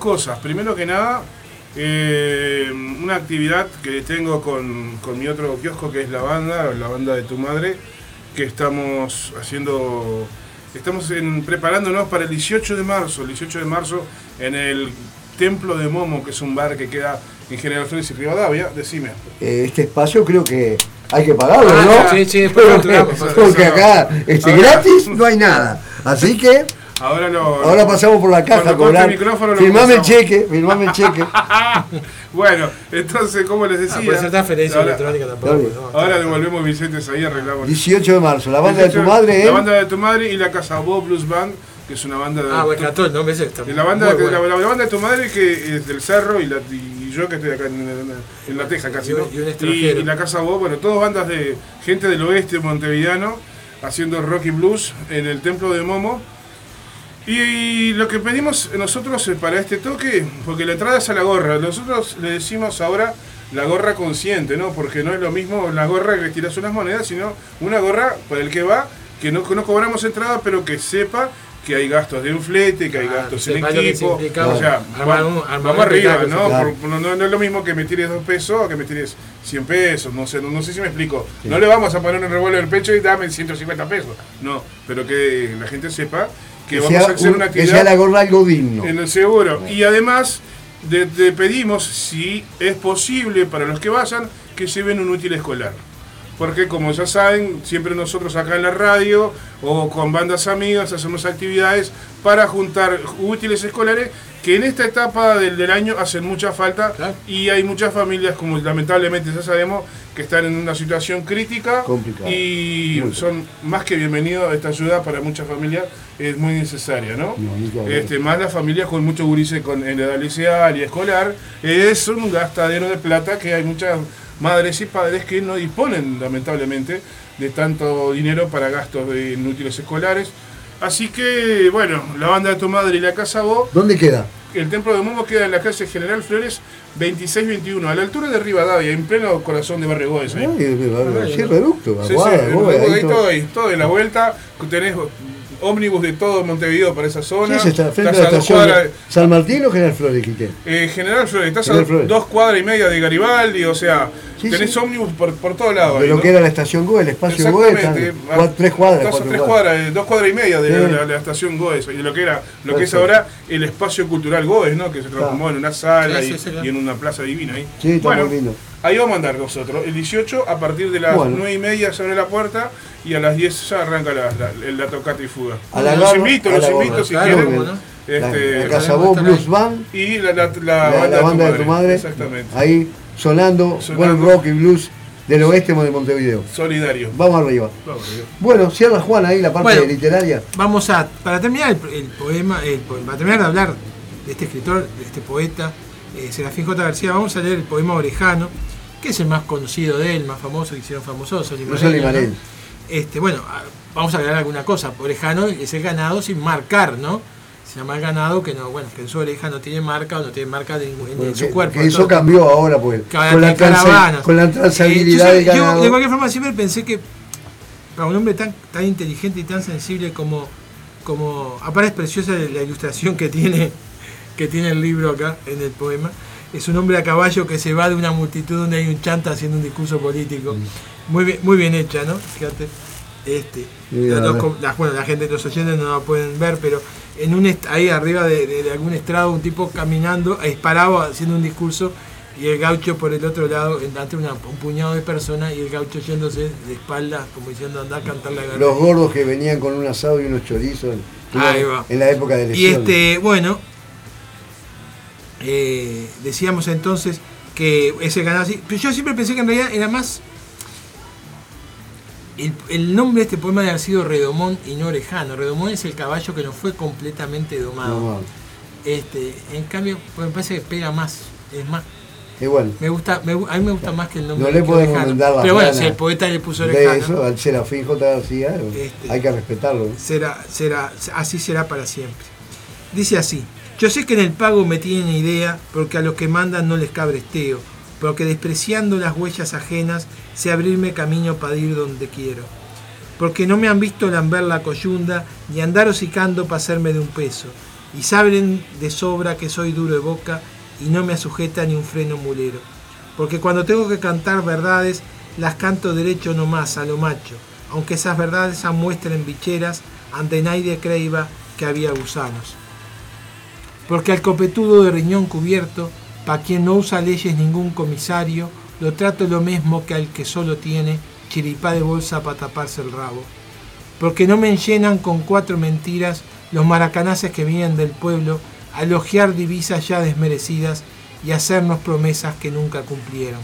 Speaker 5: Cosas. Primero que nada, eh, una actividad que tengo con, con mi otro kiosco que es la banda, la banda de tu madre, que estamos haciendo, estamos en- preparándonos para el 18 de marzo, el 18 de marzo en el Templo de Momo, que es un bar que queda en General Flores y Rivadavia. Decime.
Speaker 1: Eh, este espacio creo que hay que pagarlo,
Speaker 2: Ah,
Speaker 1: ¿no?
Speaker 2: sí, sí, después
Speaker 1: porque, porque acá este, gratis no hay nada. Así que
Speaker 5: Ahora lo.
Speaker 1: ahora pasamos por la caja a cobrar.
Speaker 5: el micrófono lo
Speaker 1: Firmame el cheque, firmame el cheque.
Speaker 5: Bueno, entonces, como les decía.
Speaker 2: Ah, puede ser transferencia
Speaker 5: ahora-
Speaker 2: electrónica tampoco. ¿no?
Speaker 5: Ahora devolvemos Vicentes ahí, arreglamos.
Speaker 1: 18 de marzo, la banda de tu
Speaker 5: 18,
Speaker 1: madre,
Speaker 5: La
Speaker 1: ¿eh?
Speaker 5: banda de tu madre y la Casa Bob Blues Band, que es una banda de.
Speaker 2: Ah, bueno, nombre ese está
Speaker 5: de la banda, de,
Speaker 2: bueno.
Speaker 5: la, la banda de tu madre que es del cerro y, la, y yo que estoy acá en, en- en la Teja casi,
Speaker 2: Y
Speaker 5: ¿no?
Speaker 2: y un extranjero.
Speaker 5: y la Casa Bob, bueno, todas bandas de gente del oeste montevideano haciendo rock y blues en el templo de Momo. Y, lo que pedimos nosotros eh, para este toque, porque la entrada es a la gorra, nosotros le decimos ahora la gorra consciente, ¿no? Porque no es lo mismo la gorra que le tiras unas monedas, sino una gorra para el que va, que no, que no cobramos entrada, pero que sepa que hay gastos de un flete, que hay
Speaker 2: Ah,
Speaker 5: gastos en equipo. o sea,
Speaker 2: armar un- armar
Speaker 5: vamos arriba, ¿no?
Speaker 1: claro.
Speaker 5: Por- no, no es lo mismo que me tires dos pesos o que me tires 100 pesos, no sé, no, no sé si me explico. No le vamos a poner un revuelo en el pecho y dame 150 pesos. No, pero que la gente sepa que,
Speaker 1: Que
Speaker 5: vamos
Speaker 1: sea,
Speaker 5: a hacer
Speaker 1: un-
Speaker 5: una
Speaker 1: que sea
Speaker 5: actividad
Speaker 1: la gorra algo digno.
Speaker 5: en el seguro. Y además, de- de pedimos, si es posible para los que vayan, que lleven un útil escolar. Porque como ya saben, siempre nosotros acá en la radio o con bandas amigas hacemos actividades para juntar útiles escolares que en esta etapa del, del año hacen mucha falta
Speaker 2: Claro.
Speaker 5: y hay muchas familias, como lamentablemente ya sabemos, que están en una situación crítica y
Speaker 1: Muy
Speaker 5: son más que bienvenidos. Esta ayuda para muchas familias es muy necesaria, ¿no? Este, más las familias con mucho gurice con, en edad liceal y escolar, es un gastadero de plata que hay muchas madres y padres que no disponen, lamentablemente, de tanto dinero para gastos de inútiles escolares. Así que, bueno, la banda de tu madre y la casa vos,
Speaker 1: ¿Dónde queda?
Speaker 5: el templo de Momo queda en la calle General Flores 2621, a la altura de Rivadavia, en pleno corazón de Barrio Gómez.
Speaker 1: Ay, sí, reducto,
Speaker 5: Sí, sí,
Speaker 1: aguada,
Speaker 5: ahí,
Speaker 1: gobe, ahí
Speaker 5: ahí
Speaker 1: todo.
Speaker 5: todo, ahí, todo en la vuelta, tenés ómnibus de todo Montevideo para esa
Speaker 1: Sí,
Speaker 5: zona.
Speaker 1: se está frente a
Speaker 5: estás a dos
Speaker 1: estación
Speaker 5: cuadras-
Speaker 1: de San Martín o General Flores,
Speaker 5: eh, General Flores, estás
Speaker 1: General
Speaker 5: a
Speaker 1: Flores.
Speaker 5: dos cuadras y media de Garibaldi, o sea,
Speaker 1: Sí,
Speaker 5: tenés
Speaker 1: sí.
Speaker 5: ómnibus por, por todos lados.
Speaker 1: De
Speaker 5: ahí,
Speaker 1: lo
Speaker 5: ¿no?
Speaker 1: que era la estación Goe, el espacio Goe, cua- tres cuadras,
Speaker 5: Estás a
Speaker 1: cuatro
Speaker 5: tres
Speaker 1: cuadras.
Speaker 5: eh, dos cuadras y media de
Speaker 1: Sí.
Speaker 5: la, la- la estación Goes, y de lo que era, lo que es ahora el espacio cultural Goes, ¿no? Que se transformó en una sala
Speaker 2: Sí,
Speaker 5: y,
Speaker 2: sí, sí, claro.
Speaker 5: y en una plaza divina ahí.
Speaker 1: Sí, está
Speaker 5: bueno,
Speaker 1: muy lindo.
Speaker 5: ahí vamos a andar nosotros. El 18 a partir de las
Speaker 1: Bueno.
Speaker 5: 9 y media se abre la puerta y a las 10 ya arranca la, la, la tocata y fuga.
Speaker 1: A la
Speaker 5: los
Speaker 1: garra,
Speaker 5: invito,
Speaker 1: a
Speaker 5: los
Speaker 1: la
Speaker 5: invito
Speaker 1: gorra.
Speaker 5: si
Speaker 2: Claro,
Speaker 5: quieren.
Speaker 2: cómo no.
Speaker 1: La,
Speaker 5: Este,
Speaker 1: la
Speaker 2: estar
Speaker 1: Blues. Band,
Speaker 5: y la, la, la
Speaker 1: la,
Speaker 5: banda,
Speaker 1: la banda de tu madre,
Speaker 5: Exactamente.
Speaker 1: ahí sonando,
Speaker 5: Sonando.
Speaker 1: buen rock y blues del oeste de Montevideo.
Speaker 5: Solidario.
Speaker 1: Vamos arriba.
Speaker 5: Vamos, Dios.
Speaker 1: Bueno, cierra Juan ahí la parte
Speaker 2: Bueno.
Speaker 1: literaria.
Speaker 2: Vamos a, para terminar el, el poema, el para terminar de hablar de este escritor, de este poeta, eh, Serafín J. García, vamos a leer el poema Orejano, que es el más conocido de él, más famoso, que hicieron famosos, Sol y
Speaker 1: No.
Speaker 2: Este, bueno, a- vamos a agregar alguna cosa. Orejano es el ganado sin marcar, ¿no? Se llama el ganado, que no, bueno, que en su oreja no tiene marca o no tiene marca de ningún- en,
Speaker 1: Bueno,
Speaker 2: en su
Speaker 1: que-
Speaker 2: cuerpo.
Speaker 1: que eso
Speaker 2: todo-
Speaker 1: cambió ahora, pues. Con la, transa- con la
Speaker 2: Eh,
Speaker 1: trazabilidad
Speaker 2: yo,
Speaker 1: del
Speaker 2: yo, de cualquier forma siempre pensé que para un hombre tan, tan inteligente y tan sensible como, como aparte es preciosa la ilustración que tiene, que tiene el libro acá en el poema, es un hombre a caballo que se va de una multitud donde hay un chanta haciendo un discurso político. Muy bien, muy bien hecha, ¿no? Fíjate. Este, los la, bueno, la gente, los oyentes no la pueden ver, pero en un ahí arriba de, de- de algún estrado un tipo caminando, disparado haciendo un discurso y el gaucho por el otro lado, entre una- un puñado de personas y el gaucho yéndose de espaldas, como diciendo anda a cantar la guerra.
Speaker 1: Los gordos que venían con un asado y unos chorizos en,
Speaker 2: Ahí va.
Speaker 1: en la época de
Speaker 2: Y este, bueno, eh, decíamos entonces que ese ganado así. Pero yo siempre pensé que en realidad era más. El, el nombre de este poema debe haber sido Redomón y no Orejano. Redomón es el caballo que no fue completamente domado. Este, en cambio, pues me parece que pega más. Es más.
Speaker 1: Bueno,
Speaker 2: Me gusta, me a mí me gusta más que el nombre
Speaker 1: No le podemos mandar las
Speaker 2: Pero bueno, si el poeta le puso
Speaker 1: de
Speaker 2: Orejano.
Speaker 1: eso, al Serafín J. García,
Speaker 2: Este.
Speaker 1: hay que respetarlo.
Speaker 2: será, será, así será para siempre. Dice así, yo sé que en el pago me tienen idea, porque a los que mandan no les cabresteo, porque despreciando las huellas ajenas, sé abrirme camino para ir donde quiero. Porque no me han visto lamber la coyunda, ni andar hocicando para hacerme de un peso, y saben de sobra que soy duro de boca, y no me sujeta ni un freno mulero. Porque cuando tengo que cantar verdades, las canto derecho nomás a lo macho, aunque esas verdades amuestren bicheras, ante nadie creiba que había gusanos. Porque al copetudo de riñón cubierto, pa' quien no usa leyes ningún comisario, lo trato lo mismo que al que solo tiene chiripá de bolsa para taparse el rabo. Porque no me llenan con cuatro mentiras los maracanaces que vienen del pueblo a elogiar divisas ya desmerecidas y hacernos promesas que nunca cumplieron.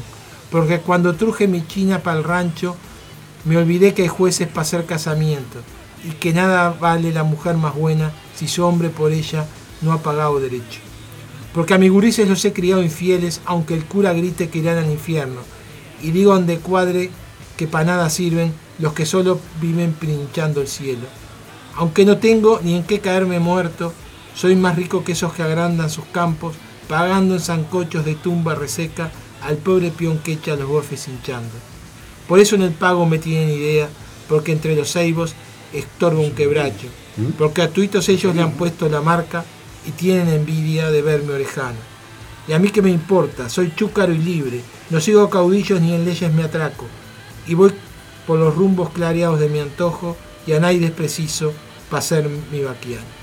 Speaker 2: Porque cuando truje mi china para el rancho, me olvidé que hay jueces para hacer casamiento y que nada vale la mujer más buena si su hombre por ella no ha pagado derecho. Porque a mis gurises los he criado infieles, aunque el cura grite que irán al infierno. Y digo ande cuadre que para nada sirven los que solo viven pinchando el cielo. Aunque no tengo ni en qué caerme muerto, soy más rico que esos que agrandan sus campos, pagando en zancochos de tumba reseca al pobre peón que echa los bofes hinchando. Por eso en el pago me tienen idea, porque entre los ceibos estorba un quebracho, porque a tuitos ellos le han puesto la marca y tienen envidia de verme orejano. Y a mí que me importa, soy chúcaro y libre, no sigo caudillos ni en leyes me atraco, y voy por los rumbos clareados de mi antojo, y a nadie preciso para ser mi vaquiano.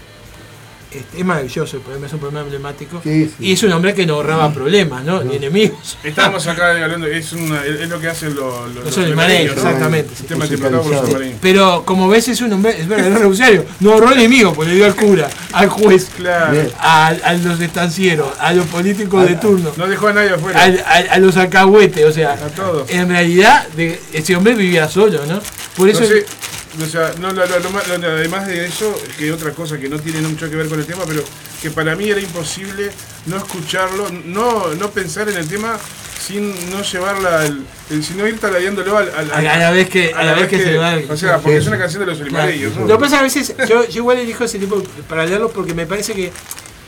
Speaker 2: Este, es maravilloso el poema, es un poema emblemático.
Speaker 1: Sí, sí.
Speaker 2: Y es un hombre que no ahorraba problemas, ¿no? Ni enemigos.
Speaker 5: Estamos acá hablando, es, una, es lo que hacen los, los,
Speaker 2: Los exactamente.
Speaker 5: Los
Speaker 1: Musicalizado.
Speaker 5: olimareños.
Speaker 2: Pero como ves es un hombre, es verdadero revolucionario. No ahorró enemigo, pues le dio al cura, al juez,
Speaker 5: Claro.
Speaker 2: A, a los estancieros, a los políticos de turno,
Speaker 5: No dejó a nadie afuera.
Speaker 2: al- a, a los alcahuetes, o sea,
Speaker 5: A todos.
Speaker 2: en realidad de- ese hombre vivía solo, ¿no? Por eso
Speaker 5: No sé, o sea, no, lo- lo- lo más- lo- además de eso, que otra cosa que no tiene mucho que ver con el tema, pero que para mí era imposible no escucharlo, no, no pensar en el tema sin no llevarla, al, el- sino ir taladeándolo al, al-
Speaker 2: a, a la vez que, a la vez que, se va.
Speaker 5: O sea, porque es una canción de los
Speaker 2: Claro.
Speaker 5: olimareños, ¿no?
Speaker 2: Lo que pasa a veces, yo, yo igual elijo ese tipo para leerlo porque me parece que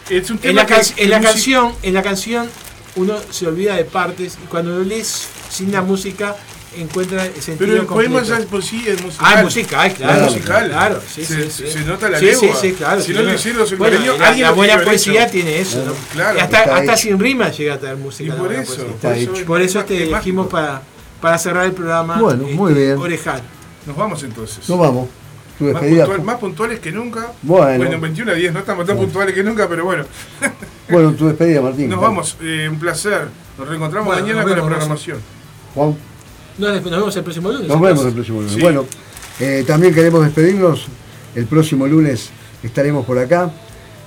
Speaker 5: Es un
Speaker 2: en
Speaker 5: tema
Speaker 2: la,
Speaker 5: que-
Speaker 2: can-
Speaker 5: que
Speaker 2: en la canción, en la canción uno se olvida de partes y cuando lo lees sin la música encuentra sentido
Speaker 5: Pero el poema ya por sí es musical.
Speaker 2: Ah, es musical, claro.
Speaker 5: Es musical.
Speaker 2: Claro, sí,
Speaker 5: se,
Speaker 2: sí, sí.
Speaker 5: se nota la
Speaker 2: sí,
Speaker 5: legua.
Speaker 2: Sí, sí, claro.
Speaker 5: Si
Speaker 2: sí,
Speaker 5: no lo hicieron los
Speaker 2: Bueno, y la,
Speaker 5: alguien
Speaker 2: la
Speaker 5: lo
Speaker 2: buena poesía
Speaker 5: hecho.
Speaker 2: tiene eso, ¿no?
Speaker 5: Claro.
Speaker 2: Y hasta, hasta sin rima llega a tener música.
Speaker 5: Y por eso, por eso,
Speaker 1: hecho.
Speaker 5: es
Speaker 2: Por eso
Speaker 5: más-
Speaker 2: te elegimos para, para cerrar el programa.
Speaker 1: Bueno, muy bien.
Speaker 2: Orejal.
Speaker 5: Nos vamos entonces.
Speaker 1: Nos vamos. Tu
Speaker 5: Más,
Speaker 1: despedida.
Speaker 5: puntual- más puntuales que nunca.
Speaker 1: Bueno.
Speaker 5: 21 a 10, no estamos tan puntuales que nunca, pero bueno.
Speaker 1: Bueno, tu despedida, Martín.
Speaker 5: Nos vamos, eh, un placer. Nos reencontramos
Speaker 2: Bueno,
Speaker 5: mañana
Speaker 2: nos
Speaker 5: con la programación.
Speaker 1: Juan,
Speaker 2: No, nos vemos el próximo lunes.
Speaker 1: nos vemos el próximo lunes.
Speaker 5: Sí.
Speaker 1: Bueno, eh, también queremos despedirnos. El próximo lunes estaremos por acá.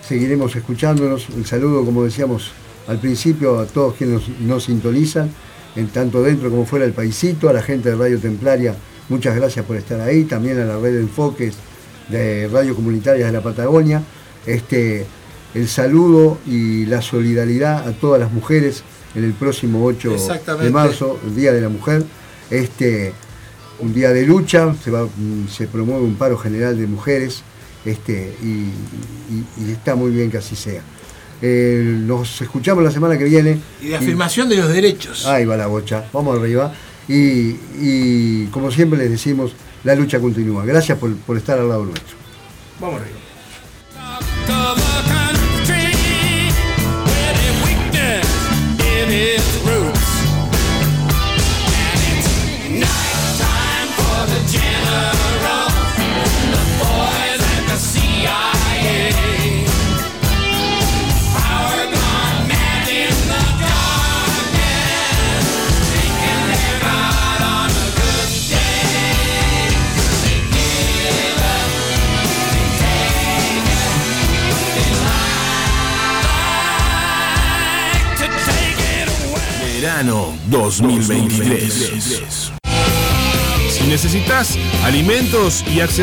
Speaker 1: Seguiremos escuchándonos. Un saludo, como decíamos al principio, a todos quienes nos, nos sintonizan, en tanto dentro como fuera del paisito, a la gente de Radio Templaria. Muchas gracias por estar ahí. También a la red de enfoques de Radio Comunitarias de la Patagonia. Este, el saludo y la solidaridad a todas las mujeres en el próximo 8 de marzo, el Día de la Mujer. Este, un día de lucha, se, va, mm, se promueve un paro general de mujeres este, y, y- y está muy bien que así sea. Eh, nos escuchamos la semana que viene.
Speaker 2: Y de afirmación de los derechos.
Speaker 1: Ahí va la bocha, vamos arriba. Y, y como siempre les decimos, la lucha continúa. Gracias por, por estar al lado nuestro.
Speaker 8: Vamos arriba.
Speaker 5: Verano 2023. Si necesitas alimentos y accesorios